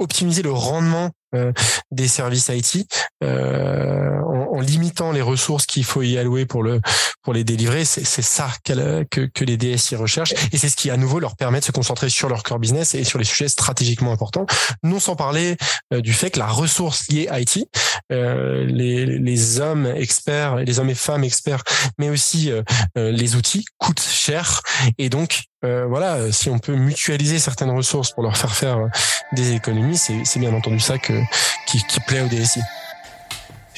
optimiser le rendement euh, des services IT euh, en, limitant les ressources qu'il faut y allouer pour le pour les délivrer. C'est ça que, que les DSI recherchent et c'est ce qui à nouveau leur permet de se concentrer sur leur core business et sur les sujets stratégiquement importants. Non sans parler euh, du fait que la ressource liée IT, euh, les, les hommes experts, les hommes et femmes experts, mais aussi euh, les outils coûtent cher et donc euh, voilà, si on peut mutualiser certaines ressources pour leur faire faire des économies, c'est bien entendu ça que, qui, qui plaît au DSI.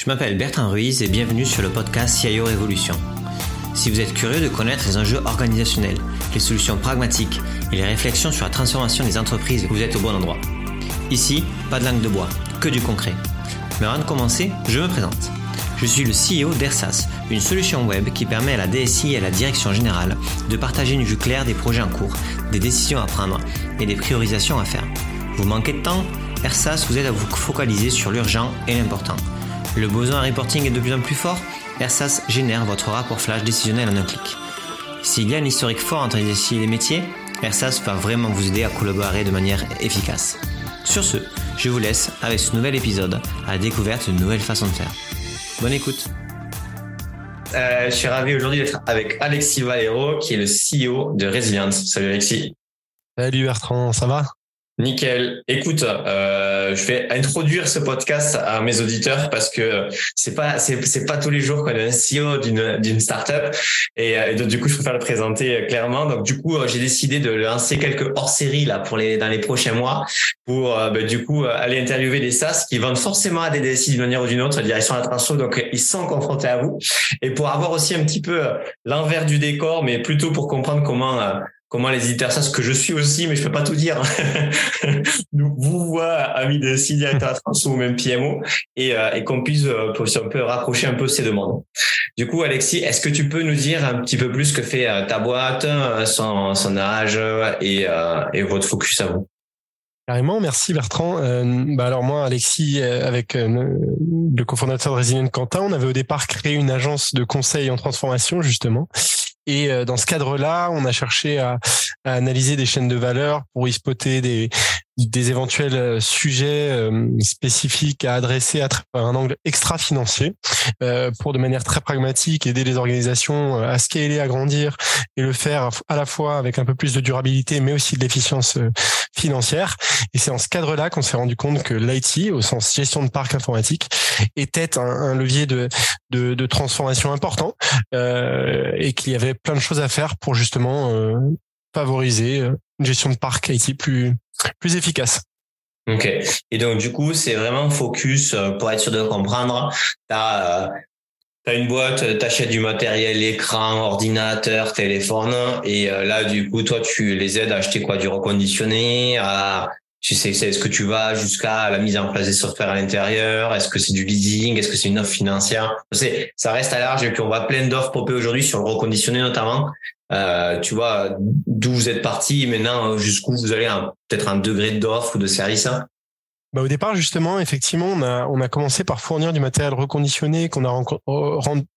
Je m'appelle Bertrand Ruiz et bienvenue sur le podcast CIO Révolution. Si vous êtes curieux de connaître les enjeux organisationnels, les solutions pragmatiques et les réflexions sur la transformation des entreprises, vous êtes au bon endroit. Ici, pas de langue de bois, que du concret. Mais avant de commencer, je me présente. Je suis le CEO d'Ersas, une solution web qui permet à la DSI et à la direction générale de partager une vue claire des projets en cours, des décisions à prendre et des priorisations à faire. Vous manquez de temps Ersas vous aide à vous focaliser sur l'urgent et l'important. Le besoin à reporting est de plus en plus fort Ersas génère votre rapport flash décisionnel en un clic. S'il y a un historique fort entre les DSI et les métiers, Ersas va vraiment vous aider à collaborer de manière efficace. Sur ce, je vous laisse avec ce nouvel épisode à la découverte de nouvelles façons de faire. Bonne écoute. Euh, je suis ravi aujourd'hui d'être avec Alexis Valero, qui est le CEO de Resilience. Salut Alexis. Salut Bertrand, ça va? Nickel. Écoute, euh, je vais introduire ce podcast à mes auditeurs parce que c'est pas c'est pas tous les jours qu'on a un CEO d'une d'une startup et, et donc du coup je préfère le présenter clairement. Donc du coup j'ai décidé de lancer quelques hors-séries là pour les dans les prochains mois pour euh, ben, du coup aller interviewer des SaaS qui vendent forcément à des DSI d'une manière ou d'une autre direction la transfo donc ils sont confrontés à vous et pour avoir aussi un petit peu l'envers du décor mais plutôt pour comprendre comment euh, comment les éditeurs ce que je suis aussi mais je peux pas tout dire vous voit amis de six directeurs ou même PMO et, euh, et qu'on puisse euh, un peu rapprocher un peu ces demandes du coup Alexis est-ce que tu peux nous dire un petit peu plus ce que fait euh, ta boîte son, son âge et, et votre focus à vous? Carrément, merci Bertrand. bah alors moi, Alexis, avec le cofondateur de Resilient Quentin, on avait au départ créé une agence de conseil en transformation justement. Et euh, dans ce cadre-là, on a cherché à, à, analyser des chaînes de valeur pour y spotter des, des éventuels euh, sujets euh, spécifiques à adresser à un angle extra-financier pour de manière très pragmatique aider les organisations à scaler, à grandir et le faire à la fois avec un peu plus de durabilité mais aussi de l'efficience financière. Et c'est en ce cadre-là qu'on s'est rendu compte que l'IT, au sens gestion de parc informatique, était un, levier de, de, transformation important euh, et qu'il y avait plein de choses à faire pour justement euh, favoriser une gestion de parc IT plus plus efficace. Ok. Et donc du coup, c'est vraiment focus euh, pour être sûr de comprendre. Euh, T'as une boîte, t'achètes du matériel, écran, ordinateur, téléphone, et euh, là du coup toi tu les aides à acheter quoi, du reconditionné, à tu sais, est-ce que tu vas jusqu'à la mise en place des softwares à l'intérieur? Est-ce que c'est du leasing? Est-ce que c'est une offre financière? Ça reste à large et puis on voit plein d'offres popées aujourd'hui sur le reconditionné notamment. Euh, tu vois d'où vous êtes parti maintenant jusqu'où vous allez peut-être un degré d'offre ou de service hein bah, au départ, justement, effectivement, on a, on a commencé par fournir du matériel reconditionné qu'on a,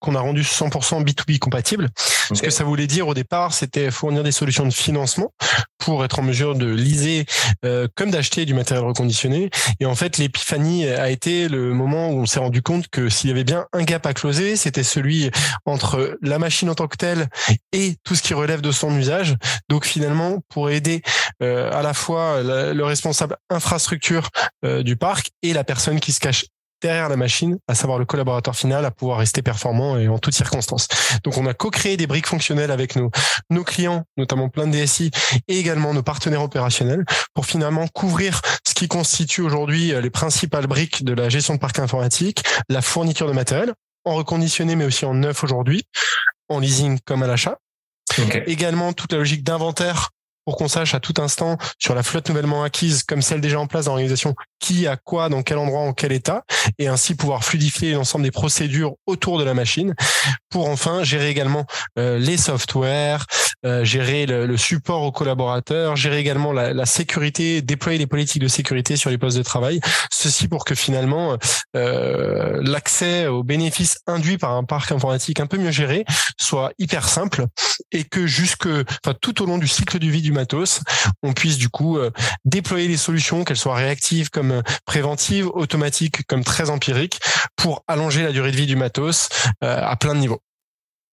qu'on a rendu 100% B2B compatible. Ce que ça voulait dire au départ, c'était fournir des solutions de financement pour être en mesure de liser euh, comme d'acheter du matériel reconditionné. Et en fait, l'épiphanie a été le moment où on s'est rendu compte que s'il y avait bien un gap à closer, c'était celui entre la machine en tant que telle et tout ce qui relève de son usage. Donc finalement, pour aider euh, à la fois le responsable infrastructure euh, du parc et la personne qui se cache derrière la machine, à savoir le collaborateur final, à pouvoir rester performant et en toutes circonstances. Donc on a co-créé des briques fonctionnelles avec nos, nos clients, notamment plein de DSI, et également nos partenaires opérationnels, pour finalement couvrir ce qui constitue aujourd'hui euh, les principales briques de la gestion de parc informatique, la fourniture de matériel, en reconditionné mais aussi en neuf aujourd'hui, en leasing comme à l'achat. Également toute la logique d'inventaire pour qu'on sache à tout instant sur la flotte nouvellement acquise, comme celle déjà en place dans l'organisation, qui a quoi, dans quel endroit, en quel état, et ainsi pouvoir fluidifier l'ensemble des procédures autour de la machine, pour enfin gérer également euh, les softwares, euh, gérer le, support aux collaborateurs, gérer également la, la, sécurité, déployer les politiques de sécurité sur les postes de travail. Ceci pour que finalement euh, l'accès aux bénéfices induits par un parc informatique un peu mieux géré soit hyper simple et que jusque, enfin tout au long du cycle de vie du matos, on puisse du coup déployer les solutions, qu'elles soient réactives comme préventives, automatiques comme très empiriques, pour allonger la durée de vie du matos à plein de niveaux.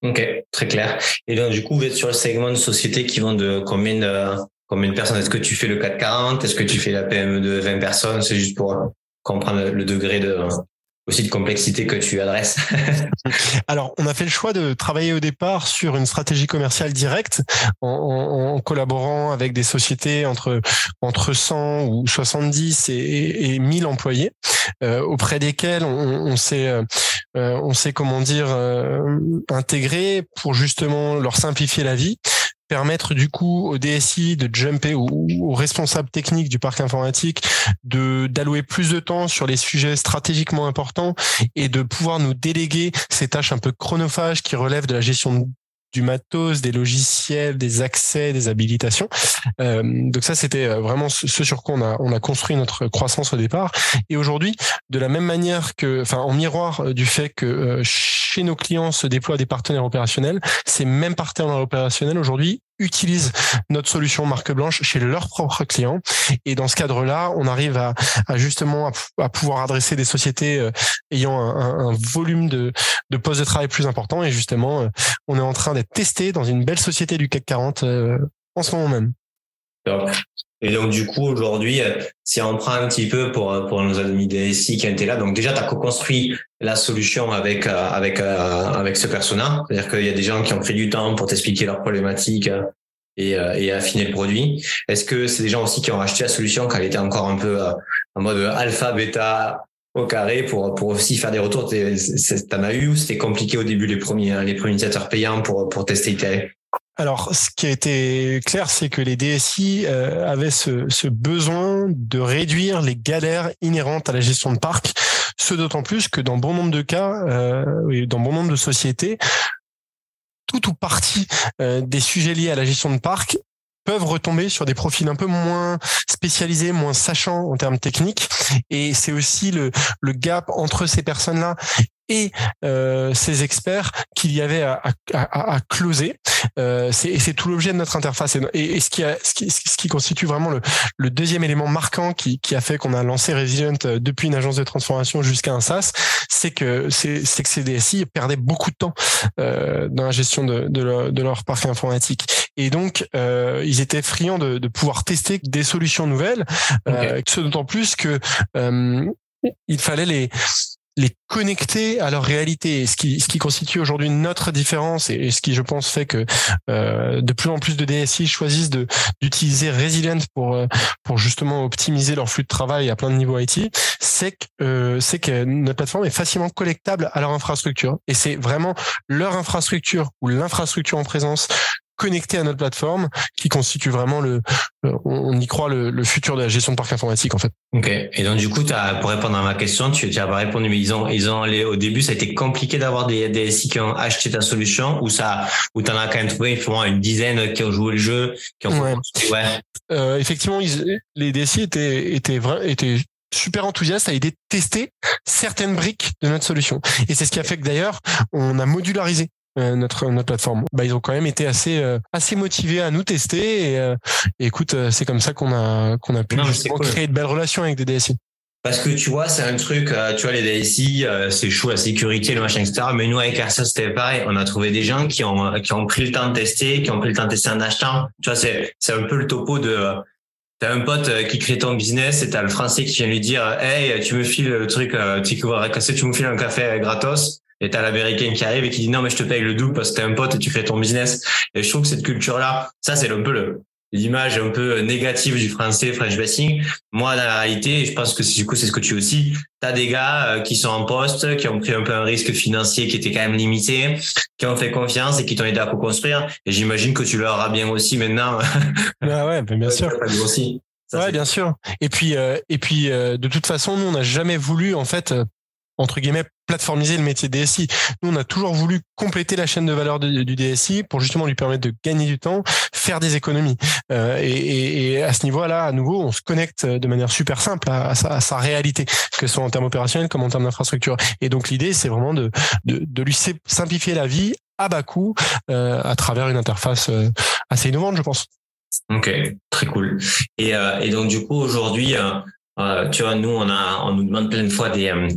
Ok, très clair. Et donc, du coup, vous êtes sur le segment de société qui vont de combien de, combien de personnes? Est-ce que tu fais le 440 Est-ce que tu fais la PME de 20 personnes? C'est juste pour comprendre le degré de, de complexité que tu adresses. Alors, on a fait le choix de travailler au départ sur une stratégie commerciale directe en, en, collaborant avec des sociétés entre entre 100 ou 70 et, et 1000 employés euh, auprès desquels on, on s'est euh, on sait comment dire euh, intégré pour justement leur simplifier la vie permettre du coup au DSI de jumper ou aux responsables techniques du parc informatique de d'allouer plus de temps sur les sujets stratégiquement importants et de pouvoir nous déléguer ces tâches un peu chronophages qui relèvent de la gestion du matos, des logiciels, des accès, des habilitations. Euh, donc ça, c'était euh, vraiment ce sur quoi on a, on a construit notre croissance au départ. Et aujourd'hui, de la même manière que, enfin, en miroir euh, du fait que chez nos clients se déploient des partenaires opérationnels, ces mêmes partenaires opérationnels aujourd'hui utilisent notre solution marque blanche chez leurs propres clients. Et dans ce cadre-là, on arrive à, justement à, pouvoir adresser des sociétés euh, ayant un, volume de, de postes de travail plus important. Et justement, euh, on est en train d'être testé dans une belle société du CAC 40 euh, en ce moment même. Et donc du coup aujourd'hui, si on prend un petit peu pour pour nos amis DSI qui étaient là, donc déjà tu as co-construit la solution avec avec avec ce persona, c'est-à-dire qu'il y a des gens qui ont pris du temps pour t'expliquer leurs problématiques et, et affiner le produit. Est-ce que c'est des gens aussi qui ont acheté la solution quand elle était encore un peu en mode alpha, bêta au carré pour pour aussi faire des retours? T'en as eu ou c'était compliqué au début les premiers les premiers utilisateurs payants pour pour tester alors, ce qui a été clair, c'est que les DSI euh, avaient ce, besoin de réduire les galères inhérentes à la gestion de parc, ce d'autant plus que dans bon nombre de cas, euh, dans bon nombre de sociétés, tout ou partie euh, des sujets liés à la gestion de parc peuvent retomber sur des profils un peu moins spécialisés, moins sachants en termes techniques. Et c'est aussi le, le gap entre ces personnes-là et euh, ces experts qu'il y avait à, à, à, closer. Euh, c'est, c'est tout l'objet de notre interface. Et, et ce, qui a, ce, qui, ce qui constitue vraiment le, le deuxième élément marquant qui, qui a fait qu'on a lancé Resilient euh, depuis une agence de transformation jusqu'à un SaaS, c'est que, c'est, c'est que ces DSI perdaient beaucoup de temps euh, dans la gestion de, de, leur, de leur parc informatique. Et donc, euh, ils étaient friands de, de pouvoir tester des solutions nouvelles, euh, ce d'autant plus que il fallait les les connecter à leur réalité. ce qui, ce qui constitue aujourd'hui notre différence et, ce qui, je pense, fait que euh, de plus en plus de DSI choisissent d'utiliser Resilient pour euh, pour justement optimiser leur flux de travail à plein de niveaux IT, c'est que euh, c'est que notre plateforme est facilement collectable à leur infrastructure. Et c'est vraiment leur infrastructure ou l'infrastructure en présence connecté à notre plateforme qui constitue vraiment le, on y croit le, futur de la gestion de parc informatique en fait. Ok. Et donc du coup, as, pour répondre à ma question, tu, n'as pas répondu, mais ils ont, ils ont au début, ça a été compliqué d'avoir des DSI qui ont acheté ta solution ou ça, ou t'en as quand même trouvé une dizaine qui ont joué le jeu, qui ont. Ouais. ouais. Euh, effectivement, les DSI étaient étaient étaient super enthousiastes à aider tester certaines briques de notre solution. Et c'est ce qui a fait que d'ailleurs, on a modularisé euh, notre notre plateforme. Bah, ils ont quand même été assez euh, assez motivés à nous tester et, euh, écoute, c'est comme ça qu'on a qu'on a pu justement créer de belles relations avec des DSI. Parce que tu vois, c'est un truc, tu vois, les DSI, c'est chaud la sécurité, le machin, etc. Mais nous, avec Arsa, c'était pareil. On a trouvé des gens qui ont, qui ont pris le temps de tester, qui ont pris le temps de tester en achetant. Tu vois, c'est, c'est un peu le topo de, t'as un pote qui crée ton business et t'as le français qui vient lui dire, hey, tu me files le truc, tu tu me files un café gratos et t'as l'américain qui arrive et qui dit non mais je te paye le double parce que t'es un pote et tu fais ton business et je trouve que cette culture là ça c'est un peu le l'image un peu négative du français French Bassing. Moi, dans la réalité, je pense que du coup, c'est ce que tu aussi. Tu as des gars euh, qui sont en poste, qui ont pris un peu un risque financier qui était quand même limité, qui ont fait confiance et qui t'ont aidé à co-construire. Et j'imagine que tu leur as bien aussi maintenant. Ah ouais, bien sûr. Aussi. ouais, bien sûr. Et puis, euh, et puis, euh, de toute façon, nous, on n'a jamais voulu, en fait, entre guillemets plateformiser le métier DSI. Nous, on a toujours voulu compléter la chaîne de valeur du DSI pour justement lui permettre de gagner du temps, faire des économies. Euh, et, à ce niveau-là, à nouveau, on se connecte de manière super simple à, sa, réalité, que ce soit en termes opérationnels comme en termes d'infrastructure. Et donc l'idée, c'est vraiment de, lui simplifier la vie à bas coût à travers une interface assez innovante, je pense. Ok, très cool. Et, donc du coup aujourd'hui, euh, tu vois, nous, on a, on nous demande plein de fois des, euh,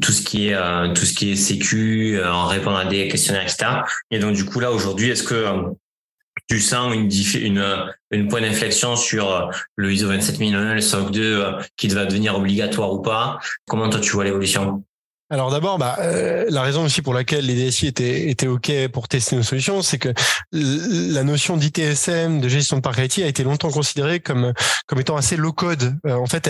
tout ce qui est, euh, tout ce qui est sécu, en répondant à des questionnaires, etc. Et donc, du coup, là, aujourd'hui, est-ce que tu sens une, une, une point d'inflexion sur le ISO 27001, le SOC 2, qui va devenir obligatoire ou pas? Comment toi, tu vois l'évolution? Alors d'abord, bah, euh, la raison aussi pour laquelle les DSI étaient, étaient OK pour tester nos solutions, c'est que la notion d'ITSM, de gestion de parc IT, a été longtemps considérée comme, comme étant assez low code. Euh, en fait,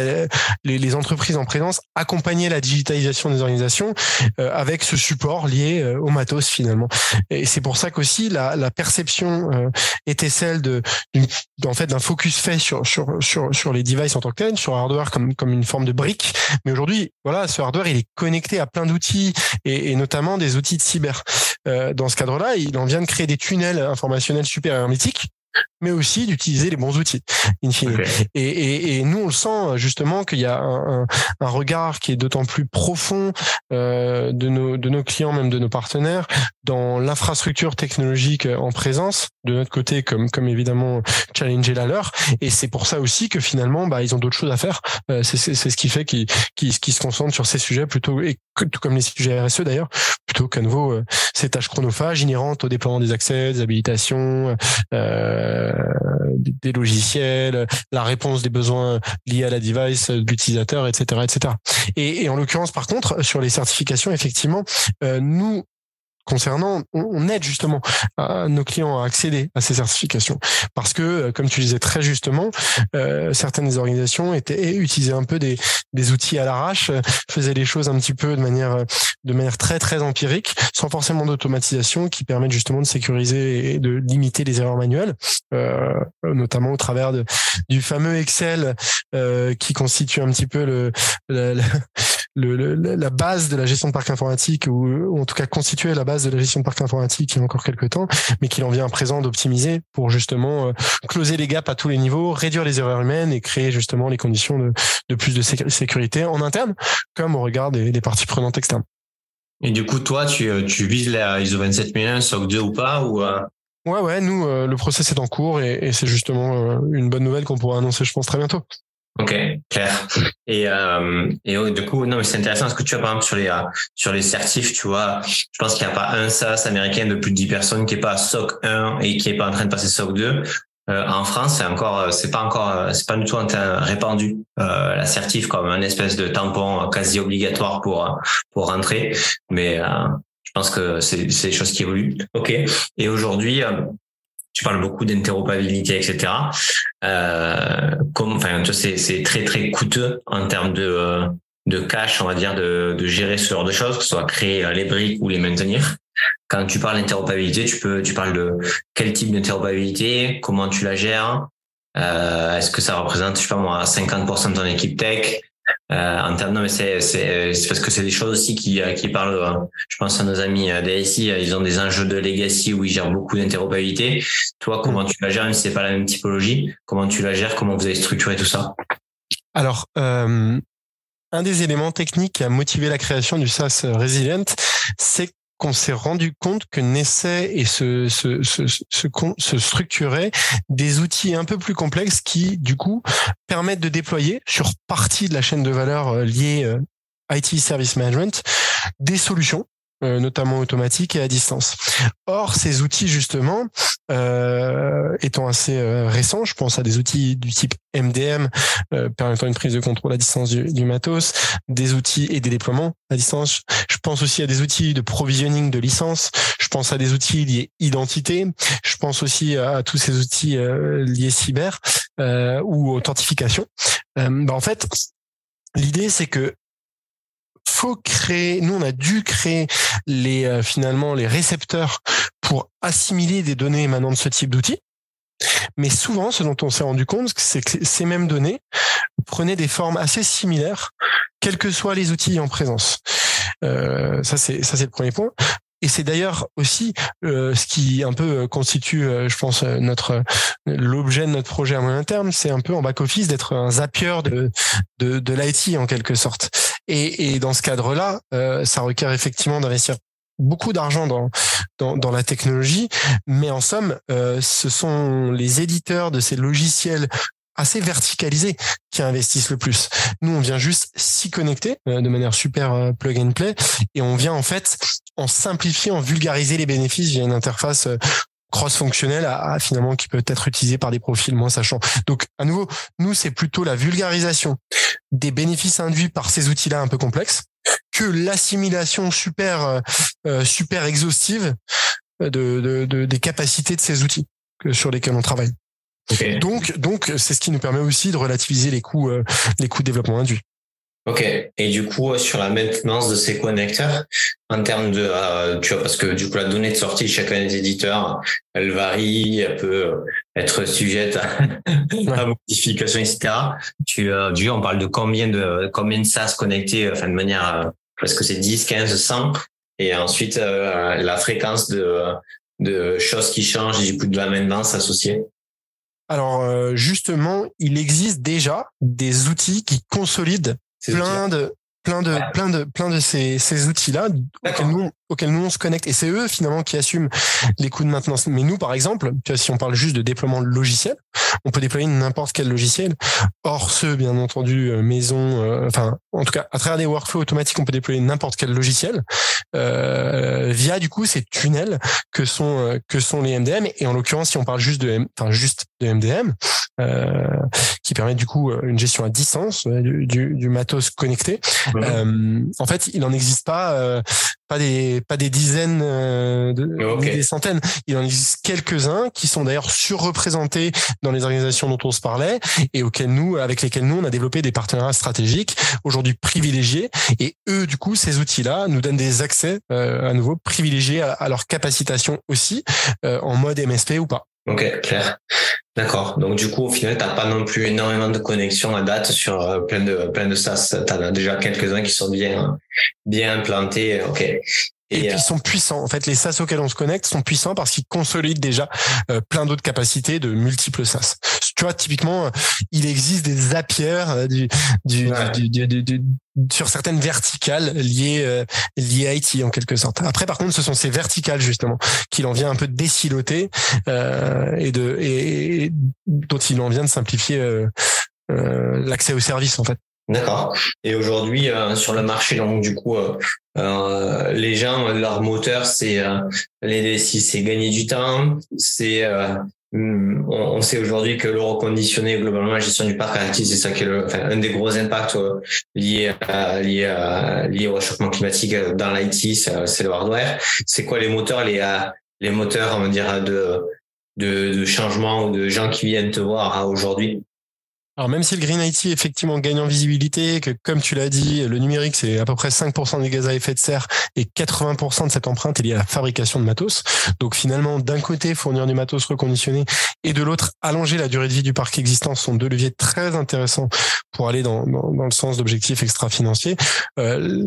les, les, entreprises en présence accompagnaient la digitalisation des organisations euh, avec ce support lié au matos finalement. Et c'est pour ça qu'aussi la, la perception était celle de, en fait, d'un focus fait sur, sur, sur, sur les devices en tant que tel, sur hardware comme, comme une forme de brique. Mais aujourd'hui, voilà, ce hardware, il est connecté plein d'outils et, notamment des outils de cyber. Euh, dans ce cadre-là, il en vient de créer des tunnels informationnels super hermétiques mais aussi d'utiliser les bons outils, in fine. Et, et, et, nous, on le sent justement qu'il y a un, un, regard qui est d'autant plus profond euh, de, nos, de nos clients, même de nos partenaires, dans l'infrastructure technologique en présence, de notre côté, comme, comme évidemment challenger la leur. Et c'est pour ça aussi que finalement, bah, ils ont d'autres choses à faire. Euh, c'est ce qui fait qu'ils qui se concentrent sur ces sujets plutôt, et tout comme les sujets RSE d'ailleurs, plutôt qu'à nouveau euh, ces tâches chronophages inhérentes au déploiement des accès, des habilitations, euh, des logiciels, la réponse des besoins liés à la device de l'utilisateur, etc., etc. Et, et en l'occurrence, par contre, sur les certifications, effectivement, euh, nous concernant, on aide justement nos clients à accéder à ces certifications. Parce que, euh, comme tu disais très justement, euh, certaines des organisations étaient utilisaient un peu des, outils à l'arrache, faisaient les choses un petit peu de manière de manière très très empirique, sans forcément d'automatisation, qui permettent justement de sécuriser et de limiter les erreurs manuelles, euh, notamment au travers de, du fameux Excel euh, qui constitue un petit peu le, la base de la gestion de parc informatique ou, ou en tout cas constituer la base de la gestion de parc informatique il y a encore quelques temps, mais qu'il en vient à présent d'optimiser pour justement euh, closer les gaps à tous les niveaux, réduire les erreurs humaines et créer justement les conditions de, de plus de sécurité en interne, comme au regard des, des parties prenantes externes. Et du coup, toi, tu, euh, tu vises la ISO 27001, SOC 2 ou pas ou euh? Ouais, ouais, nous, le process est en cours et, et c'est justement une bonne nouvelle qu'on pourra annoncer, je pense, très bientôt. Ok, clair. Et, euh, et du coup, non, mais c'est intéressant ce que tu as par exemple sur les euh, sur les certifs, tu vois. Je pense qu'il n'y a pas un SaaS américain de plus de 10 personnes qui est pas SOC 1 et qui est pas en train de passer SOC 2. Euh, en France, c'est encore, euh, c'est pas encore, euh, c'est pas du tout répandu euh, la certif comme un espèce de tampon quasi obligatoire pour pour rentrer. Mais je pense que c'est c'est des choses qui évoluent. Ok. Et aujourd'hui, tu parles beaucoup d'interopérabilité, etc. Euh, comme, enfin, c'est, très très coûteux en termes de euh, de cash, on va dire, de, de gérer ce genre de choses, que ce soit créer euh, les briques ou les maintenir. Quand tu parles d'interopérabilité, tu peux, tu parles de quel type d'interopérabilité, comment tu la gères, euh, est-ce que ça représente, je sais pas moi, 50% de ton équipe tech euh, en termes, non, mais c'est, c'est, parce que c'est des choses aussi qui, euh, parlent, euh, je pense à nos amis DSI, ils ont des enjeux de legacy où ils gèrent beaucoup d'interopérabilité. Toi, comment mm. tu la gères, même si c'est pas la même typologie, comment tu la gères, comment vous avez structuré tout ça? Alors, euh, un des éléments techniques qui a motivé la création du SaaS Resilient, c'est qu'on s'est rendu compte que naissait et se, se, se, se, se structurait des outils un peu plus complexes qui, du coup, permettent de déployer sur partie de la chaîne de valeur euh, liée euh, IT Service Management des solutions euh, notamment automatique et à distance. Or, ces outils, justement, euh, étant assez euh, récents, je pense à des outils du type MDM, permettant une prise de contrôle à distance du, matos, des outils et des déploiements à distance. Je pense aussi à des outils de provisioning de licences. Je pense à des outils liés identité. Je pense aussi à, tous ces outils liés cyber ou authentification. Bah, en fait, l'idée, c'est que faut créer, nous on a dû créer les euh, finalement les récepteurs pour assimiler des données émanant de ce type d'outils. Mais souvent, ce dont on s'est rendu compte, c'est que ces mêmes données prenaient des formes assez similaires, quels que soient les outils en présence. Euh, ça c'est ça c'est le premier point. Et c'est d'ailleurs aussi euh, ce qui un peu euh, constitue, euh, je pense, notre l'objet de notre projet à moyen terme, c'est un peu en back office d'être un zapier de de, de l'IT en quelque sorte. Et, et dans ce cadre-là, ça requiert effectivement d'investir beaucoup d'argent dans, dans, dans la technologie, mais en somme, euh, ce sont les éditeurs de ces logiciels assez verticalisés qui investissent le plus. Nous, on vient juste s'y connecter euh, de manière super euh, plug and play et on vient en fait en simplifier, en vulgariser les bénéfices via une interface euh, cross-fonctionnelle à, finalement qui peut être utilisée par des profils moins sachants. Donc à nouveau, nous c'est plutôt la vulgarisation des bénéfices induits par ces outils-là un peu complexes que l'assimilation super super exhaustive de, de, de, des capacités de ces outils sur lesquels on travaille. Donc, donc, c'est ce qui nous permet aussi de relativiser les coûts, euh, les coûts de développement induits. Ok. Et du coup, euh, sur la maintenance de ces connecteurs, en termes de, euh, tu vois, parce que du coup, la donnée de sortie de chacun des éditeurs, elle varie, elle peut être sujette à, à modification, etc. Tu, euh, du on parle de combien de combien de SAS connectés, enfin de manière, parce que c'est 10, 15, 100, et ensuite la fréquence de de choses qui changent du coup de la maintenance associée. Alors euh, justement, il existe déjà des outils qui consolident plein de plein de plein de plein de ces, ces outils là auxquels nous auxquels nous on se connecte. Et c'est eux finalement qui assument les coûts de maintenance. Mais nous par exemple si on parle juste de déploiement logiciel on peut déployer n'importe quel logiciel. Or ceux bien entendu euh, maison euh, enfin en tout cas à travers des workflows automatiques on peut déployer n'importe quel logiciel euh, via du coup ces tunnels que sont euh, que sont les MDM et en l'occurrence si on parle juste de enfin juste de MDM euh, qui permet du coup une gestion à distance du, du, du matos connecté euh, en fait, il n'en existe pas euh, pas des pas des dizaines euh, de, des centaines. Il en existe quelques-uns qui sont d'ailleurs surreprésentés dans les organisations dont on se parlait et auxquels nous avec lesquels nous on a développé des partenariats stratégiques aujourd'hui privilégiés et eux du coup ces outils-là nous donnent des accès à nouveau privilégiés à, à leur capacitation aussi en mode MSP ou pas. Ok, clair. D'accord. Donc du coup, au final, t'as pas non plus énormément de connexions à date sur euh, plein de plein de SaaS. T'en as déjà quelques-uns qui sont bien bien implantés. Ok. Et, puis ils sont puissants. En fait, les SaaS auxquels on se connecte sont puissants parce qu'ils consolident déjà euh, plein d'autres capacités de multiples SaaS. Tu vois, typiquement, il existe des Zapier euh, du, du, du, du, sur certaines verticales liées euh, liées à IT en quelque sorte. Après, par contre, ce sont ces verticales justement qu'il en vient un peu déciloter euh, et de et, dont il en vient de simplifier euh, l'accès aux services en fait. D'accord. Et aujourd'hui, sur le marché, donc du coup, euh, les gens, leur moteur, c'est euh, les DSI, c'est gagner du temps, c'est hmm, on, sait aujourd'hui que le reconditionné, globalement, la gestion du parc actif, c'est ça qui est le, enfin, un des gros impacts euh, liés, à, liés, à, liés au réchauffement climatique dans l'IT, c'est le hardware. C'est quoi les moteurs, les, les moteurs, on va dire, de, de, de changement ou de gens qui viennent te voir aujourd'hui? Alors même si le Green IT effectivement gagne en visibilité, que comme tu l'as dit, le numérique c'est à peu près 5% des gaz à effet de serre et 80% de cette empreinte est liée à la fabrication de matos. Donc finalement, d'un côté fournir du matos reconditionné et de l'autre allonger la durée de vie du parc existant sont deux leviers très intéressants pour aller dans, dans, le sens d'objectifs extra-financiers. Euh,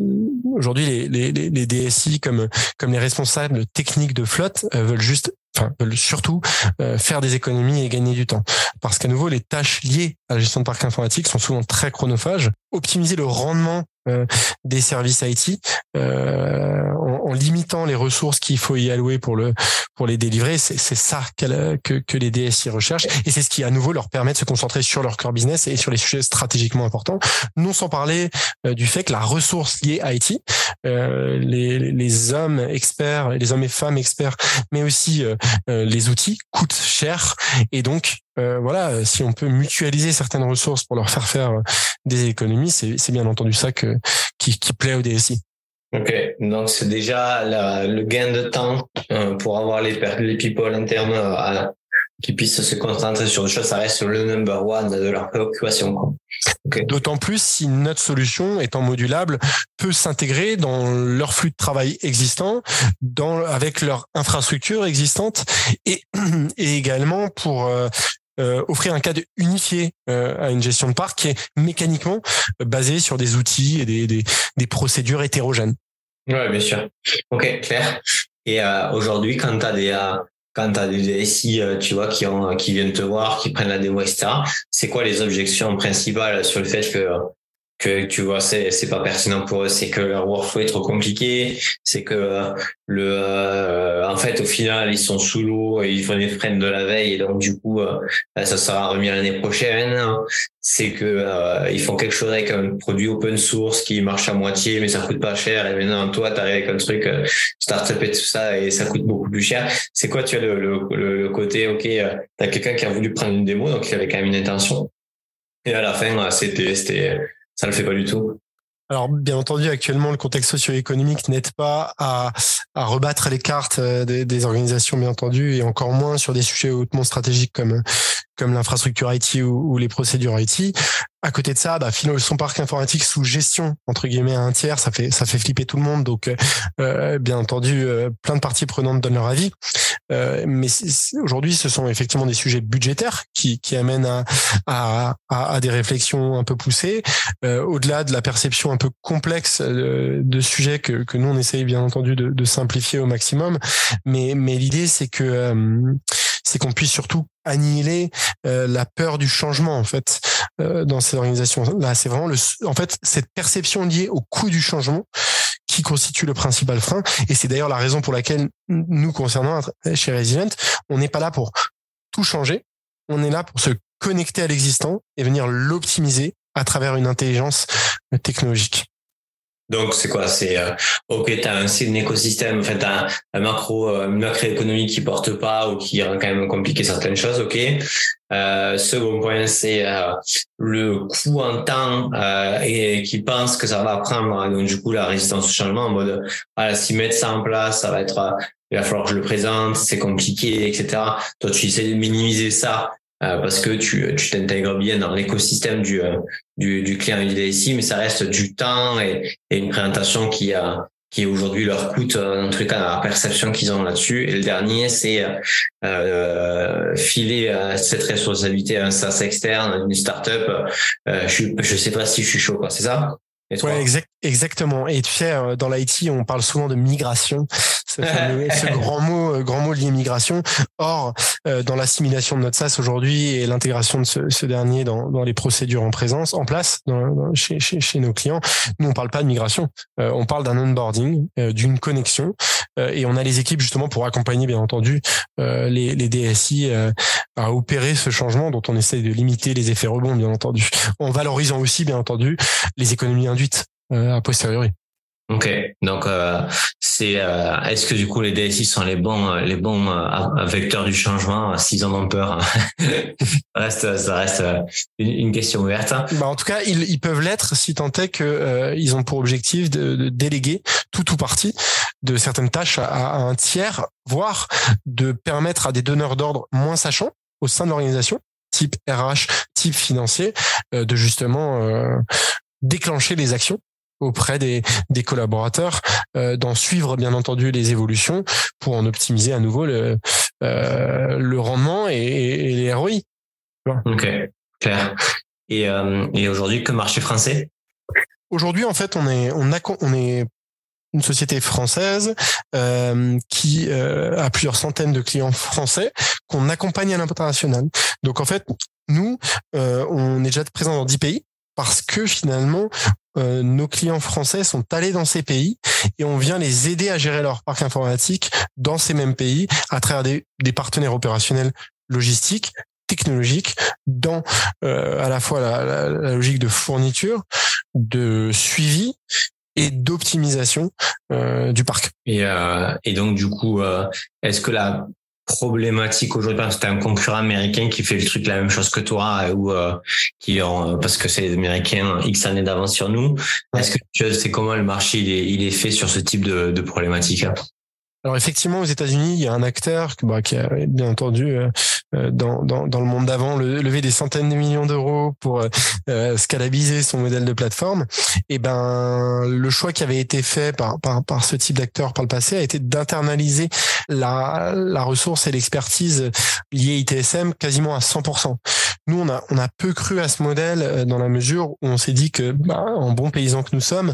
Aujourd'hui, les, les, les, DSI comme comme les responsables techniques de flotte euh, veulent juste enfin surtout euh, faire des économies et gagner du temps. Parce qu'à nouveau, les tâches liées à la gestion de parc informatique sont souvent très chronophages. Optimiser le rendement euh, des services IT euh, en, limitant les ressources qu'il faut y allouer pour le pour les délivrer. C'est ça que, que les DSI recherchent et c'est ce qui à nouveau leur permet de se concentrer sur leur core business et sur les sujets stratégiquement importants. Non sans parler euh, du fait que la ressource liée à IT, les, les hommes experts, les hommes et femmes experts, mais aussi les outils coûtent cher et donc voilà, si on peut mutualiser certaines ressources pour leur faire faire des économies, c'est bien entendu ça que qui, plaît au DSI. Ok, donc c'est déjà le gain de temps euh, pour avoir les, les people internes euh, qui puissent se concentrer sur des choses, ça reste le number one de leur préoccupation. D'autant plus si notre solution, étant modulable, peut s'intégrer dans leur flux de travail existant, dans, avec leur infrastructure existante et, et également pour euh, euh, offrir un cadre unifié euh, à une gestion de parc qui est mécaniquement euh, basé sur des outils et des, des, des procédures hétérogènes. Ouais, bien sûr. Ok, clair. Et aujourd'hui, quand tu as des quand tu des DSI, tu vois, qui ont qui viennent te voir, qui prennent la démo, etc. C'est quoi les objections principales sur le fait que que tu vois c'est c'est pas pertinent pour eux c'est que leur workflow est trop compliqué c'est que euh, le euh, en fait au final ils sont sous l'eau ils font des freins de la veille et donc du coup euh, ça sera remis l'année prochaine. C'est que ils font quelque chose avec un produit open source qui marche à moitié mais ça coûte pas cher. Et maintenant toi t'arrives avec un truc startup et tout ça et ça coûte beaucoup plus cher. C'est quoi tu as le, le, le côté ok t'as quelqu'un qui a voulu prendre une démo donc il avait quand même une intention. Et à la fin c'était c'était ça le fait pas du tout. Alors, bien entendu, actuellement, le contexte socio-économique n'aide pas à, à, rebattre les cartes euh, des, des, organisations, bien entendu, et encore moins sur des sujets hautement stratégiques comme comme l'infrastructure IT ou, ou, les procédures IT. À côté de ça, bah, son parc informatique sous gestion entre guillemets à un tiers, ça fait ça fait flipper tout le monde. Donc, euh, bien entendu, euh, plein de parties prenantes donnent leur avis. Euh, mais aujourd'hui, ce sont effectivement des sujets budgétaires qui, qui amènent à, à, à, des réflexions un peu poussées, euh, au-delà de la perception un peu complexe euh, de sujets que, que nous on essaye bien entendu de, de simplifier au maximum. Mais mais l'idée c'est que euh, c'est qu'on puisse surtout annihiler euh, la peur du changement en fait euh, dans ces organisations. Là, c'est vraiment le, en fait cette perception liée au coût du changement qui constitue le principal frein. Et c'est d'ailleurs la raison pour laquelle nous concernant chez Resilient, on n'est pas là pour tout changer. On est là pour se connecter à l'existant et venir l'optimiser à travers une intelligence technologique. Donc c'est quoi? C'est euh, ok, t'as un, un écosystème, enfin t'as un, macro, euh, une macroéconomie qui porte pas ou qui rend quand même compliqué certaines choses. Ok. Euh, second point, c'est euh, le coût en temps euh, et qui pense que ça va prendre donc du coup la résistance au changement en mode voilà si mettre ça en place, ça va être il va falloir que je le présente, c'est compliqué, etc. Toi, tu essaies de minimiser ça euh, parce que tu t'intègres bien dans l'écosystème du, euh, du du client ici, mais ça reste du temps et, et une présentation qui a qui aujourd'hui leur coûte euh, en tout cas la perception qu'ils ont là-dessus. Et le dernier, c'est euh, filer cette responsabilité à un SaaS externe, une startup. Euh, je je sais pas si je suis chaud, quoi. C'est ça? Ouais, exact, exactement. Et tu sais, euh, dans l'IT, on parle souvent de migration, ce, ce grand mot, euh, grand mot lié migration. Or, euh, dans l'assimilation de notre SaaS aujourd'hui et l'intégration de ce, ce, dernier dans, dans les procédures en présence, en place, dans, chez, chez, chez, nos clients, nous on parle pas de migration, on parle d'un onboarding, d'une connexion, et on a les équipes justement pour accompagner, bien entendu, les, les DSI à opérer ce changement dont on essaie de limiter les effets rebonds, bien entendu, en valorisant aussi, bien entendu, les économies induites euh, a posteriori. Ok, donc euh, c'est euh, est-ce que du coup les DSI sont les bons les bons vecteurs du changement s'ils en ont peur ça reste ça reste une, question ouverte. Bah en tout cas ils, peuvent l'être si tant est que ils ont pour objectif de, de, déléguer tout ou partie de certaines tâches à, à, un tiers, voire de permettre à des donneurs d'ordre moins sachants au sein de l'organisation type RH, type financier, de justement déclencher les actions auprès des, des collaborateurs, euh, d'en suivre bien entendu les évolutions pour en optimiser à nouveau le, euh, le rendement et, et, les ROI. Ok, clair. Et, euh, et aujourd'hui, que marché français? Aujourd'hui, en fait, on est on a on est une société française euh, qui euh, a plusieurs centaines de clients français qu'on accompagne à l'international. Donc en fait, nous, euh, on est déjà présent dans 10 pays parce que finalement, euh, nos clients français sont allés dans ces pays et on vient les aider à gérer leur parc informatique dans ces mêmes pays à travers des, des partenaires opérationnels logistiques, technologiques, dans euh, à la fois la, la, la, logique de fourniture, de suivi et d'optimisation euh, du parc. Et, euh, et donc du coup, euh, est-ce que la problématique aujourd'hui parce que t'as un concurrent américain qui fait le truc la même chose que toi ou euh, qui parce que c'est les Américains X années d'avance sur nous. Est-ce que tu sais comment le marché il est, il est fait sur ce type de, de problématique alors effectivement, aux États-Unis, il y a un acteur bah, qui a bien entendu euh, euh, dans, dans, dans, le monde d'avant levé des centaines de millions d'euros pour euh, scalabiser son modèle de plateforme. Et ben le choix qui avait été fait par, par, par ce type d'acteur par le passé a été d'internaliser la, la ressource et l'expertise liée ITSM quasiment à 100%. Nous, on a, on a peu cru à ce modèle dans la mesure où on s'est dit que, bah, en bon paysan que nous sommes,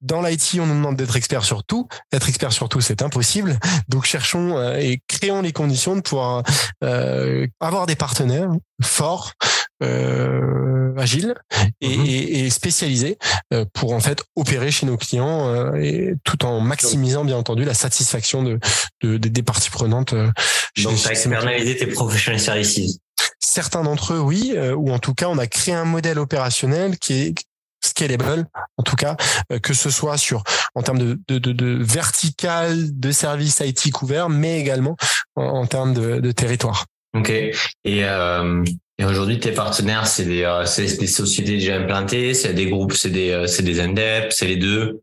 dans l'IT, on nous demande d'être expert sur tout. Être expert sur tout, c'est impossible. Donc, cherchons euh, et créons les conditions de pouvoir euh, avoir des partenaires forts, euh, agile et, mhm. et, spécialisé pour en fait opérer chez nos clients et tout en maximisant bien entendu la satisfaction de, de, des parties prenantes. Donc, tu as externalisé tes professionnels services certains d'entre eux, oui, ou en tout cas, on a créé un modèle opérationnel qui est scalable, en tout cas, que ce soit sur en termes de, de, de, de vertical de services IT couverts, mais également en, termes de, de, territoire. Ok. Et, euh, et aujourd'hui, tes partenaires, c'est des, euh, des sociétés déjà implantées, c'est des groupes, c'est des, euh, c'est des indep, c'est les deux?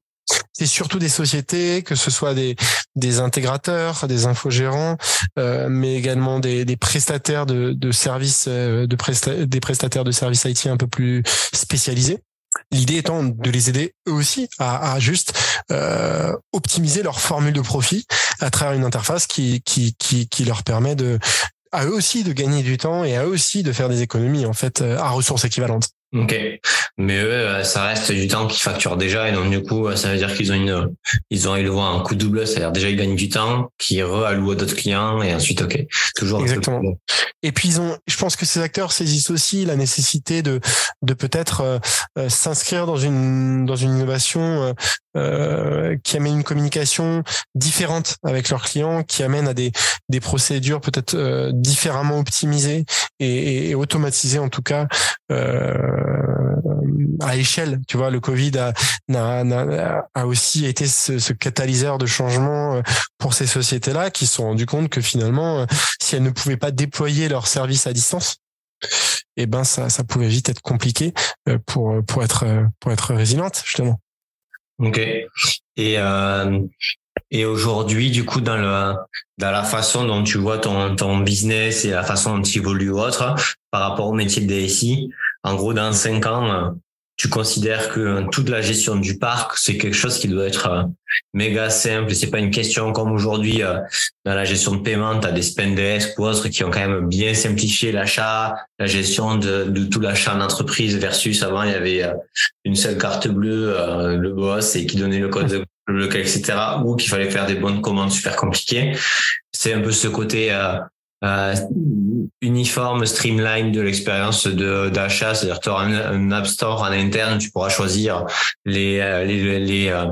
C'est surtout des sociétés, que ce soit des, des intégrateurs, des infogérants, euh, mais également des, des prestataires de, de services, euh, de des prestataires de services IT un peu plus spécialisés. L'idée étant de les aider eux aussi à, à juste euh, optimiser leur formule de profit à travers une interface qui, qui, qui, qui leur permet de à eux aussi de gagner du temps et à eux aussi de faire des économies en fait euh, à ressources équivalentes. Ok, mais eux, euh, ça reste du temps qu'ils facturent déjà et donc du coup, ça veut dire qu'ils ont une, ils ont élevé un coup double, c'est-à-dire déjà ils gagnent du temps, qu'ils reallouent à d'autres clients et ensuite, ok, toujours exactement. Et puis ils ont, je pense que ces acteurs saisissent aussi la nécessité de, de peut-être euh, euh, s'inscrire dans une dans une innovation euh, qui amène une communication différente avec leurs clients, qui amène à des des procédures peut-être différemment optimisées et, et, automatisées en tout cas. Euh, à échelle. Tu vois, le Covid a, a, a aussi été ce, ce, catalyseur de changement euh, pour ces sociétés-là qui se sont rendues compte que finalement, euh, si elles ne pouvaient pas déployer leurs services à distance, eh ben ça, ça pouvait vite être compliqué euh, pour pour être pour être résiliente justement. Ok. Et euh, et aujourd'hui, du coup, dans le dans la façon dont tu vois ton ton business et la façon dont tu évolues autre par rapport au métier de DSI, en gros, dans cinq ans, tu considères que toute la gestion du parc, c'est quelque chose qui doit être euh, méga simple. C'est pas une question comme aujourd'hui euh, dans la gestion de paiement, tu as des Spendesk ou autres qui ont quand même bien simplifié l'achat, la gestion de, tout l'achat en entreprise versus avant il y avait euh, une seule carte bleue, le boss et qui donnait le code etc. Ou qu'il fallait faire des bonnes commandes super compliquées. C'est un peu ce côté euh, uniforme, streamline de l'expérience de d'achat, c'est-à-dire tu auras un, App Store en interne, tu pourras choisir les euh, les les, euh,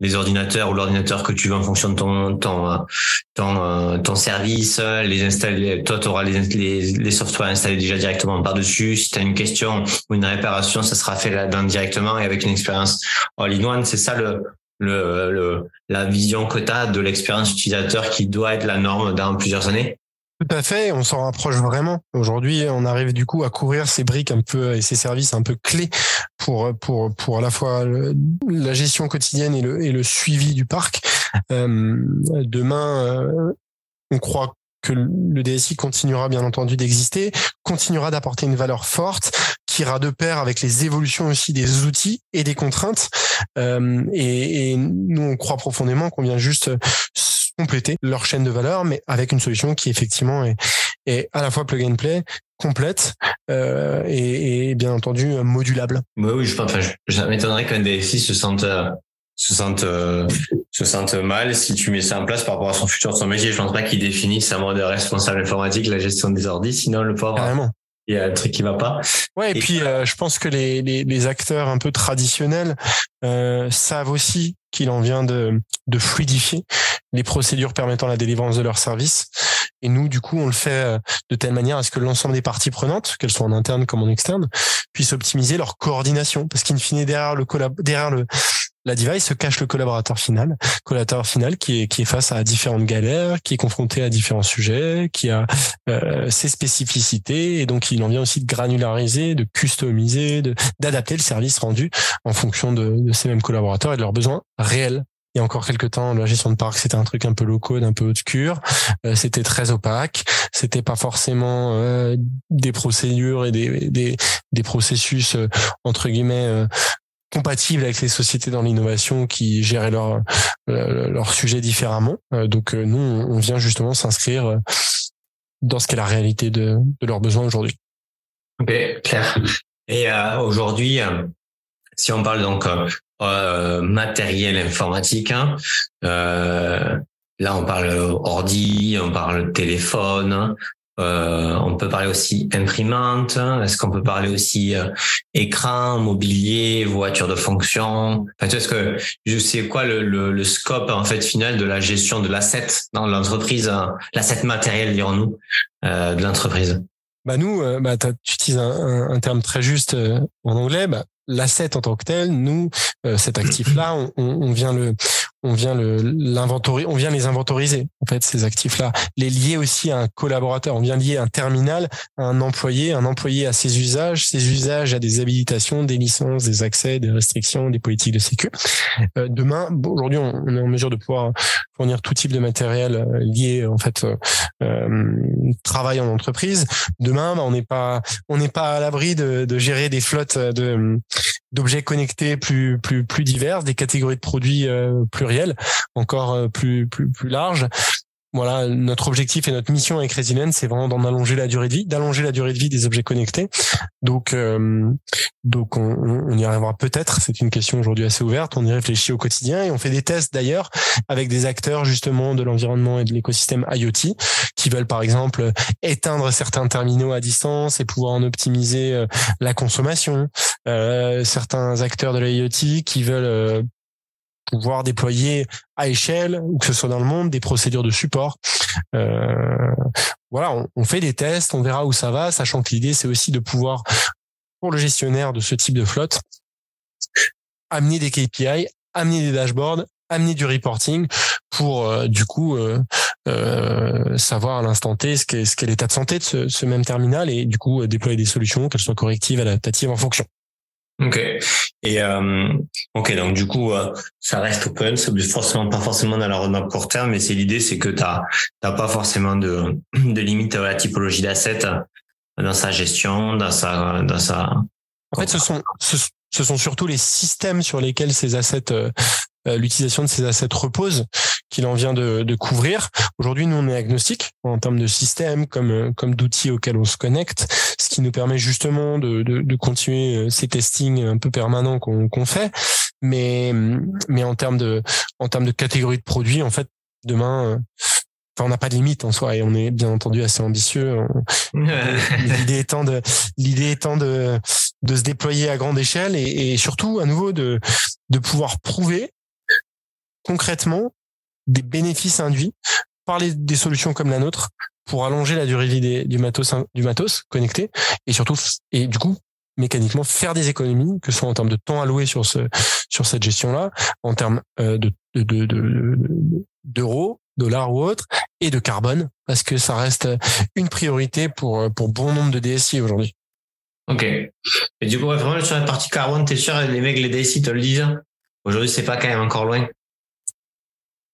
les ordinateurs ou l'ordinateur que tu veux en fonction de ton ton ton, ton service, les installer, toi tu auras les, les les softwares installés déjà directement par-dessus, si tu as une question ou une réparation, ça sera fait là-dedans directement et avec une expérience all-in-one, c'est ça le le, le, la vision que tu as de l'expérience utilisateur qui doit être la norme dans plusieurs années tout à fait, on s'en rapproche vraiment. Aujourd'hui, on arrive du coup à couvrir ces briques un peu et ces services un peu clés pour pour pour à la fois la gestion quotidienne et le et le suivi du parc. Euh, demain, euh, on croit que le DSI continuera bien entendu d'exister, continuera d'apporter une valeur forte, qui ira de pair avec les évolutions aussi des outils et des contraintes. Euh, et, et, nous, on croit profondément qu'on vient juste compléter leur chaîne de valeur, mais avec une solution qui effectivement est, est à la fois plug and play, complète euh, et, et, bien entendu modulable. Oui, oui, je, enfin, je, m'étonnerais qu'un DSI se sente euh, se sente euh, se sente mal si tu mets ça en place par rapport à son futur, son métier. Je pense pas qu'il définisse un mode responsable informatique, la gestion des ordis, sinon le pauvre. Carrément il y a un truc qui va pas. Ouais, et, puis euh, je pense que les, les, les, acteurs un peu traditionnels euh, savent aussi qu'il en vient de, fluidifier les procédures permettant la délivrance de leurs services. Et nous, du coup, on le fait euh, de telle manière à ce que l'ensemble des parties prenantes, qu'elles soient en interne comme en externe, puissent optimiser leur coordination. Parce qu'in fine, derrière le derrière le, la device se cache le collaborateur final, collaborateur final qui est face à différentes galères, qui est confronté à différents sujets, qui a euh, ses spécificités et donc il en vient aussi de granulariser, de customiser, d'adapter le service rendu en fonction de, ces mêmes collaborateurs et de leurs besoins réels il y a encore quelques temps, la gestion de parc, c'était un truc un peu code, un peu obscur. Euh, c'était très opaque. C'était pas forcément euh, des procédures et des, processus entre guillemets compatible avec les sociétés dans l'innovation qui géraient leur euh, leur sujet différemment. Euh, donc euh, nous, on vient justement s'inscrire dans ce qu'est la réalité de, de leurs besoins aujourd'hui. Ok, clair. Et aujourd'hui, si on parle donc matériel informatique, hein, là on parle ordi, on parle téléphone, euh, on peut parler aussi imprimante. Est-ce qu'on peut parler aussi euh, écran, mobilier, voiture de fonction? Enfin, Est-ce que je sais quoi le, le, scope en fait final de la gestion de l'asset dans l'entreprise, euh, l'asset matériel dirons-nous de l'entreprise? Bah nous, bah tu utilises un, terme très juste en anglais. Bah, l'asset en tant que tel, nous, cet actif-là, on, vient le, on vient les inventoriser en fait ces actifs-là, les lier aussi à un collaborateur, on vient lier un terminal à un employé, un employé à ses usages, ses usages à des habilitations, des licences, des accès, des restrictions, des politiques de sécu. Euh, demain, aujourd'hui, on, est en mesure de pouvoir fournir tout type de matériel euh, lié en fait euh, euh, travail en entreprise. Demain, bah, on n'est pas on n'est pas à l'abri de, de gérer des flottes de d'objets connectés plus plus plus divers, des catégories de produits plus encore euh, plus plus plus large. Voilà, notre objectif et notre mission avec Resilient, c'est vraiment d'en allonger la durée de vie, d'allonger la durée de vie des objets connectés. Donc, euh, donc on, on, y arrivera peut-être. C'est une question aujourd'hui assez ouverte. On y réfléchit au quotidien et on fait des tests d'ailleurs avec des acteurs justement de l'environnement et de l'écosystème IoT qui veulent par exemple éteindre certains terminaux à distance et pouvoir en optimiser euh, la consommation. Euh, certains acteurs de l'IoT qui veulent pouvoir déployer à échelle, ou que ce soit dans le monde, des procédures de support. Euh, voilà, on, fait des tests, on verra où ça va, sachant que l'idée, c'est aussi de pouvoir, pour le gestionnaire de ce type de flotte, amener des KPI, amener des dashboards, amener du reporting pour euh, du coup euh, euh, savoir à l'instant T ce qu'est ce qu'est l'état de santé de ce, ce, même terminal et du coup déployer des solutions qu'elles soient correctives, adaptatives en fonction. Ok. Et euh, ok, donc du coup, euh, ça reste open, c'est forcément pas forcément dans la roadmap court terme, mais c'est l'idée, c'est que t'as t'as pas forcément de de limite à la typologie d'assets dans sa gestion, dans sa dans sa. En fait, ce sont ce, sont surtout les systèmes sur lesquels ces assets euh, l'utilisation de ces assets repose qu'il en vient de, de couvrir. Aujourd'hui, nous, on est agnostique en termes de système comme, euh, comme d'outils auxquels on se connecte, ce qui nous permet justement de, de, de continuer euh, ces testings un peu permanents qu'on qu'on fait. Mais, mais en termes de, en termes de catégorie de produits, en fait, demain, Enfin, on n'a pas de limite en soi et on est bien entendu assez ambitieux. l'idée étant de l'idée étant de de se déployer à grande échelle et, et, surtout à nouveau de de pouvoir prouver concrètement des bénéfices induits par les, des solutions comme la nôtre pour allonger la durée de vie du matos du matos connecté et surtout et du coup mécaniquement faire des économies que ce soit en termes de temps alloué sur ce sur cette gestion là en termes euh, de de d'euros dollars ou autres et de carbone parce que ça reste une priorité pour pour bon nombre de DSI aujourd'hui. Ok. Et du coup, vraiment sur la partie carbone, t'es sûr les mecs les DSI te le disent? Aujourd'hui, c'est pas quand même encore loin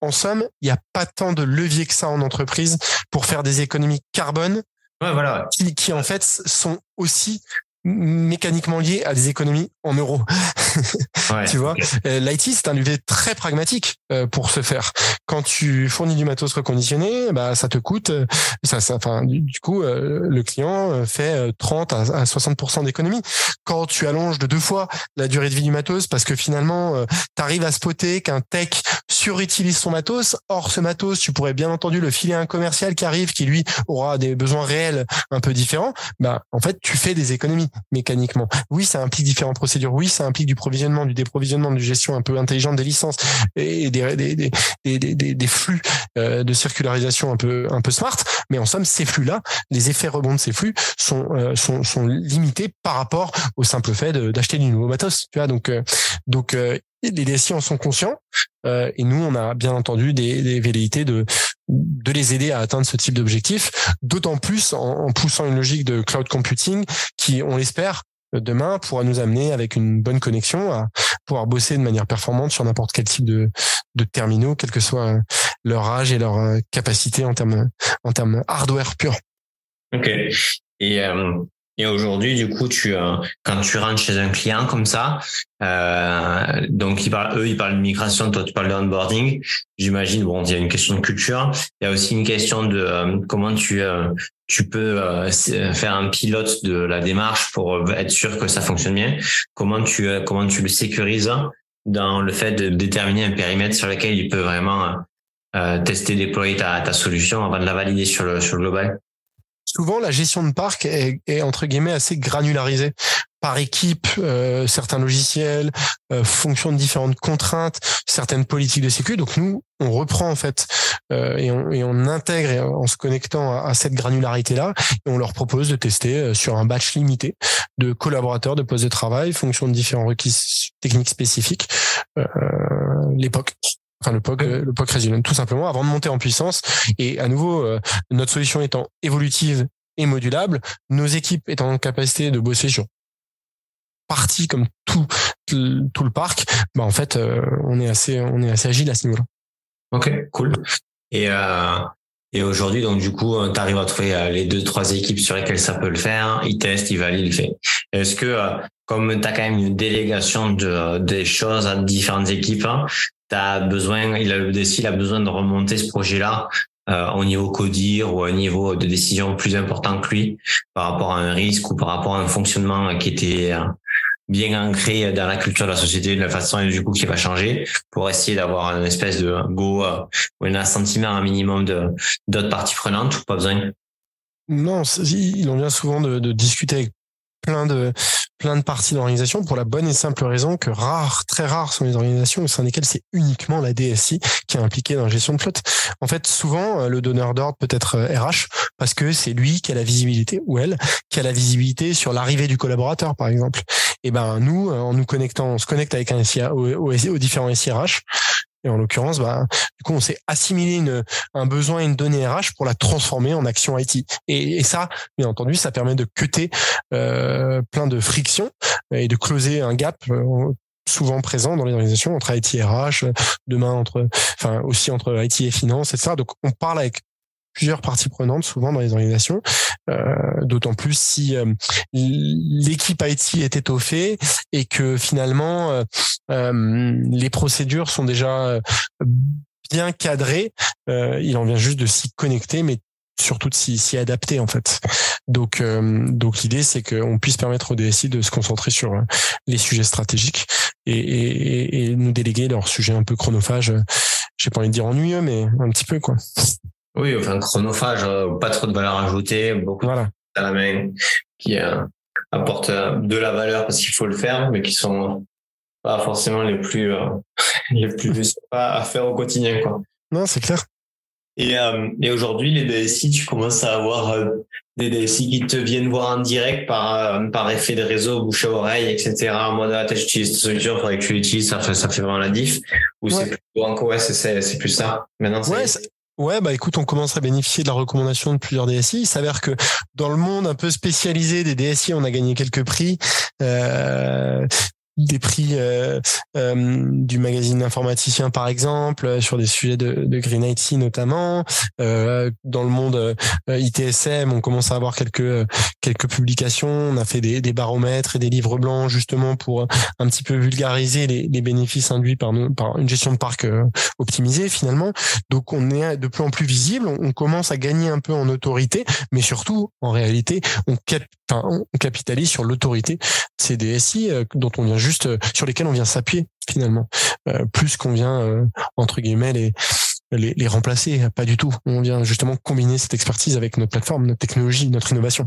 en somme, il n'y a pas tant de levier que ça en entreprise pour faire des économies carbone voilà. qui, qui en fait sont aussi mécaniquement lié à des économies en euros. tu vois, euh, l'IT c'est un levier très pragmatique euh, pour se faire. Quand tu fournis du matos reconditionné, bah ça te coûte euh, ça, ça enfin du, coup le client fait 30 à, 60% d'économie. Quand tu allonges de deux fois la durée de vie du matos parce que finalement tu arrives à spotter qu'un tech surutilise son matos, or ce matos tu pourrais bien entendu le filer à un commercial qui arrive qui lui aura des besoins réels un peu différents, bah en fait tu fais des économies mécaniquement. Oui, ça implique différentes procédures. Oui, ça implique du provisionnement, du déprovisionnement, du gestion un peu intelligente des licences et des, des, des, des, des flux euh, de circularisation un peu, un peu smart. Mais en somme, ces flux-là, les effets rebonds de ces flux sont, euh, sont, sont limités par rapport au simple fait d'acheter du nouveau matos. Tu vois, donc, euh, donc les DSI en sont conscients euh, et nous on a bien entendu des, des velléités de de les aider à atteindre ce type d'objectif, d'autant plus en, poussant une logique de cloud computing qui, on l'espère, demain pourra nous amener avec une bonne connexion à pouvoir bosser de manière performante sur n'importe quel type de, de terminaux, quel que soit leur âge et leur euh, capacité en termes en termes hardware pur. Ok. Et euh, et aujourd'hui, du coup, tu euh, quand tu rentres chez un client comme ça, euh, donc ils parlent, eux, ils parlent de migration, toi tu parles de onboarding. J'imagine, bon, il y a une question de culture, il y a aussi une question de euh, comment tu euh, tu peux faire un pilote de la démarche pour être sûr que ça fonctionne bien. Comment tu comment tu le sécurises dans le fait de déterminer un périmètre sur lequel il peut vraiment tester, déployer ta, ta solution avant de la valider sur le sur le global. souvent la gestion de parc est, est entre guillemets assez granularisée par équipe, euh, certains logiciels, euh, fonction de différentes contraintes, certaines politiques de sécu. Donc nous, on reprend en fait euh, et, on, et, on, intègre en se connectant à, cette granularité-là, et on leur propose de tester euh, sur un batch limité de collaborateurs, de postes de travail, fonction de différents requis techniques spécifiques, euh, l'époque enfin le POC, le POC Resilient, tout simplement, avant de monter en puissance. Et à nouveau, euh, notre solution étant évolutive et modulable, nos équipes étant en capacité de bosser sur partie comme tout tout le parc, bah en fait euh, on est assez on est assez agile à ce niveau-là. Ok, cool. Et euh, et aujourd'hui donc du coup tu arrives à trouver euh, les deux trois équipes sur lesquelles ça peut le faire, ils testent, ils valident, ils fait. Est-ce que euh, comme tu as quand même une délégation de des choses à différentes équipes, hein, tu as besoin il a le il a besoin de remonter ce projet-là euh, au niveau codir ou un niveau de décision plus important que lui par rapport à un risque ou par rapport à un fonctionnement qui était bien ancré dans la culture de la société de la façon du coup qui va changer pour essayer d'avoir une espèce de go euh, ou un assentiment un minimum de d'autres parties prenantes ou pas besoin. Non il en vient souvent de, de discuter avec plein de plein de parties d'organisation pour la bonne et simple raison que rares, très rares sont les organisations au sein desquelles c'est uniquement la DSI qui est impliquée dans la gestion de flotte. En fait, souvent, euh, le donneur d'ordre peut être RH euh, parce que c'est lui qui a la visibilité ou elle qui a la visibilité sur l'arrivée du collaborateur, par exemple. Et ben nous, euh, en nous connectant, on se connecte avec un SIA, aux différents SIRH et en l'occurrence, bah, du coup, on s'est assimilé une, un besoin et une donnée RH pour la transformer en action IT. Et, et ça, bien entendu, ça permet de cuter euh, plein de frictions et de closer un gap euh, souvent présent dans les organisations entre IT et RH, demain entre, enfin aussi entre IT et finance, etc. Donc on parle avec plusieurs parties prenantes souvent dans les organisations, euh, d'autant plus si euh, l'équipe IT est étoffée et que finalement euh, euh les procédures sont déjà euh, bien cadrées. il en vient juste de s'y connecter, mais surtout de s'y adapter en fait. Donc, donc l'idée c'est qu'on puisse permettre aux DSI de se concentrer sur les sujets stratégiques et, et, et nous déléguer leurs sujets un peu chronophages. J'ai pas envie de dire ennuyeux, mais un petit peu quoi. Oui, enfin chronophage, euh, pas trop de valeur ajoutée, beaucoup voilà. à la main qui euh, apportent euh, de la valeur parce qu'il faut le faire, mais qui sont pas forcément les plus les plus à faire au quotidien quoi. Non, c'est clair. Et, et aujourd'hui, les DSI, tu commences à avoir des DSI qui te viennent voir en direct par par effet de réseau, bouche à oreille, etc. En mode ah, j'utilise cette solution, il faudrait que tu l'utilises, ça fait ça fait vraiment la diff. Ou c'est plutôt encore ouais, c'est c'est plus ça. Maintenant, ouais, Ouais, bah écoute, on commence à bénéficier de la recommandation de plusieurs DSI. Il s'avère que dans le monde un peu spécialisé des DSI, on a gagné quelques prix. Euh, des prix euh, euh, du magazine informaticien par exemple euh, sur des sujets de, de Green IT notamment. Euh, dans le monde euh, ITSM on commence à avoir quelques quelques publications. On a fait des, baromètres et des livres blancs justement pour un petit peu vulgariser les, bénéfices induits par, une gestion de parc optimisée finalement. Donc on est de plus en plus visible. On, commence à gagner un peu en autorité mais surtout en réalité on, cap, on capitalise sur l'autorité de ces dont on vient juste euh, sur lesquels on vient s'appuyer finalement, euh, plus qu'on vient euh, entre guillemets les, les, les remplacer, pas du tout. On vient justement combiner cette expertise avec notre plateforme, notre technologie, notre innovation.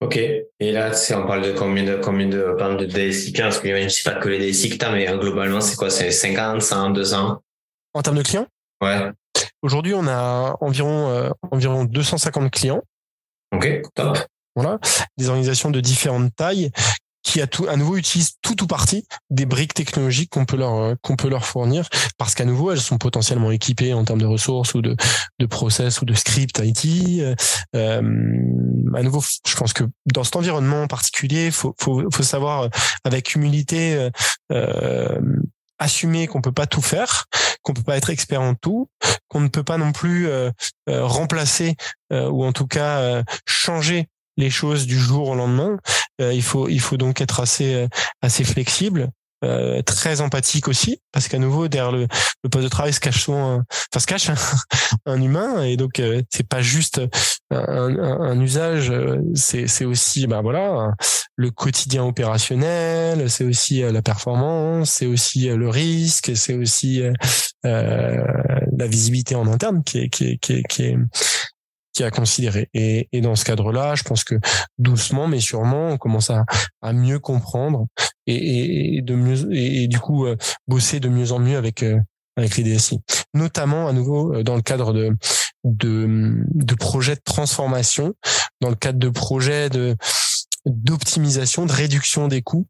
Ok. Et là, on parle de combien de combien de, de DSI Parce que je sais pas que les DSI que tu as, mais globalement, c'est quoi? C'est 50, 100, 200 En termes de clients? Ouais. Aujourd'hui, on a environ environ 250 clients. Ok, top. Voilà, des organisations de différentes tailles qui à, tout, à nouveau utilisent tout ou partie des briques technologiques qu'on peut leur euh, qu'on peut leur fournir parce qu'à nouveau elles sont potentiellement équipées en termes de ressources ou de de process ou de script IT. Euh, euh, à nouveau, je pense que dans cet environnement particulier, faut faut faut savoir euh, avec humilité euh, assumer qu'on peut pas tout faire, qu'on peut pas être expert en tout, qu'on ne peut pas non plus euh, remplacer ou en tout cas changer les choses du jour au lendemain. Euh, il faut il faut donc être assez euh, assez flexible. Euh, très empathique aussi parce qu'à nouveau derrière le, le, poste de travail se cache souvent un, enfin se cache un, humain et donc euh, c'est pas juste un, un, usage c'est c'est aussi ben voilà le quotidien opérationnel c'est aussi la performance c'est aussi le risque c'est aussi la visibilité en interne qui est qui est, qui est, qui est qui est à considérer. Et, et dans ce cadre-là, je pense que doucement mais sûrement, on commence à, à mieux comprendre et, et, de mieux et, du coup euh, bosser de mieux en mieux avec euh, avec les DSI, notamment à nouveau dans le cadre de de, de projets de transformation, dans le cadre de projets de d'optimisation, de réduction des coûts.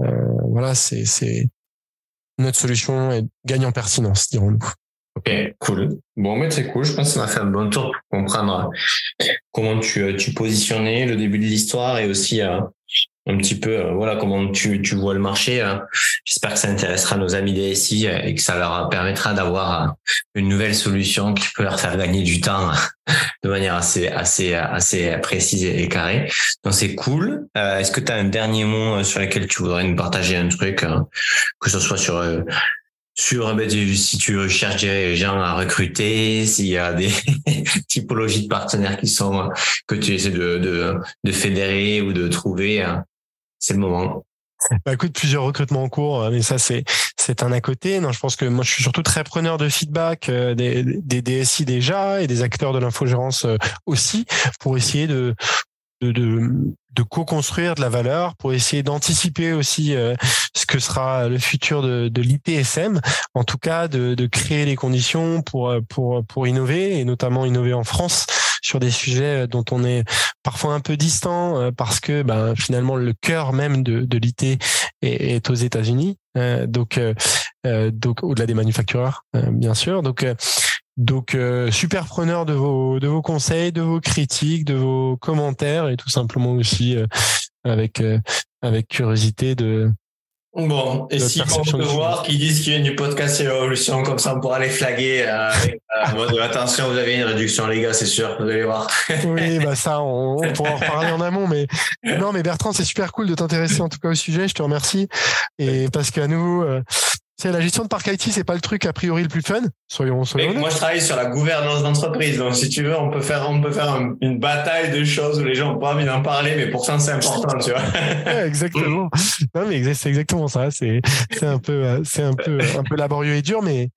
Euh, voilà, c'est c'est notre solution et gagne en pertinence, dirons-nous. Ok, cool. Bon, mais c'est cool. Je pense que ça m'a fait un bon tour pour comprendre comment tu, tu positionnais le début de l'histoire et aussi euh, un petit peu euh, voilà comment tu, tu vois le marché. Hein. J'espère que ça intéressera nos amis DSI euh, et que ça leur permettra d'avoir euh, une nouvelle solution qui peut leur faire gagner du temps de manière assez assez assez précise et carrée. Donc c'est cool. Est-ce que tu as un dernier mot sur lequel tu voudrais nous partager un truc, que ce soit sur sur ben, si tu cherches des gens à recruter, s'il y a des typologies de partenaires qui sont que tu essaies de, de, de fédérer ou de trouver, c'est le moment. Bah écoute, plusieurs recrutements en cours, euh, mais ça c'est c'est un à côté. Non, je pense que moi je suis surtout très preneur de feedback euh, des, des DSI déjà et des acteurs de l'infogérance euh, aussi pour essayer de de, de, de co-construire de la valeur pour essayer d'anticiper aussi ce que sera le futur de, de l'ITSM, en tout cas de, de créer les conditions pour pour pour innover et notamment innover en France sur des sujets dont on est parfois un peu distant euh, parce que ben, finalement le cœur même de, de l'IT est, est, aux États-Unis, euh, donc euh, donc au-delà des manufactureurs bien sûr. Donc donc super preneur de vos de vos conseils, de vos critiques, de vos commentaires et tout simplement aussi avec avec curiosité de Bon, et si on peut voir qu'ils disent qu'il y a du podcast et l'évolution, comme ça on pourra les flaguer euh, avec euh, attention, vous avez une réduction les gars, c'est sûr, vous allez voir. oui, bah ça, on, on, pourra en reparler en amont, mais non, mais Bertrand, c'est super cool de t'intéresser en tout cas au sujet, je te remercie. Et parce qu'à nouveau, euh, c'est la gestion de parc IT, c'est pas le truc a priori le plus fun. Soyons, soyons Moi, je travaille sur la gouvernance d'entreprise. Donc, si tu veux, on peut faire, on peut faire une bataille de choses où les gens ont pas envie d'en parler, mais pourtant c'est important, tu vois. exactement. non, mais c'est exactement ça. C'est, c'est un peu, c'est un peu, un peu laborieux et dur, mais,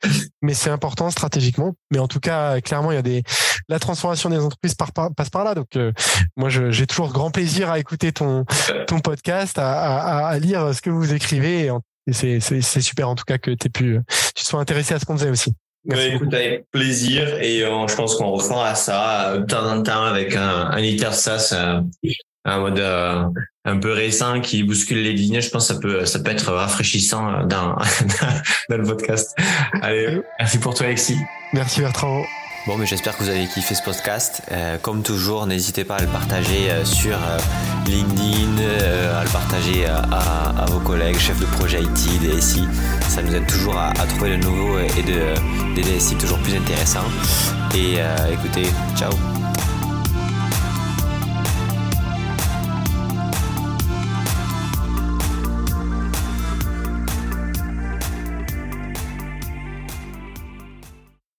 mais c'est important stratégiquement. Mais en tout cas, clairement, il y a des, la transformation des entreprises passe par là. Donc, euh, moi, j'ai toujours grand plaisir à écouter ton, ton podcast, à, à, à, lire ce que vous écrivez. Et en et c'est super en tout cas que tu pu, tu sois intéressé à ce qu'on faisait aussi. Merci ouais, écoute, avec plaisir et euh, je pense qu'on refera ça euh, de temps en temps avec un, un Intersas, euh, un mode euh, un peu récent qui bouscule les lignes. Je pense que ça peut ça peut être rafraîchissant dans dans le podcast. Allez, merci pour toi Alexis. Merci Bertrand. Bon, mais j'espère que vous avez kiffé ce podcast. Euh, comme toujours, n'hésitez pas à le partager euh, sur euh, LinkedIn, à le partager à, vos collègues, chefs de projet IT, DSI. Ça nous aide toujours à, trouver de nouveaux et de, des DSI toujours plus intéressants. Et écoutez, ciao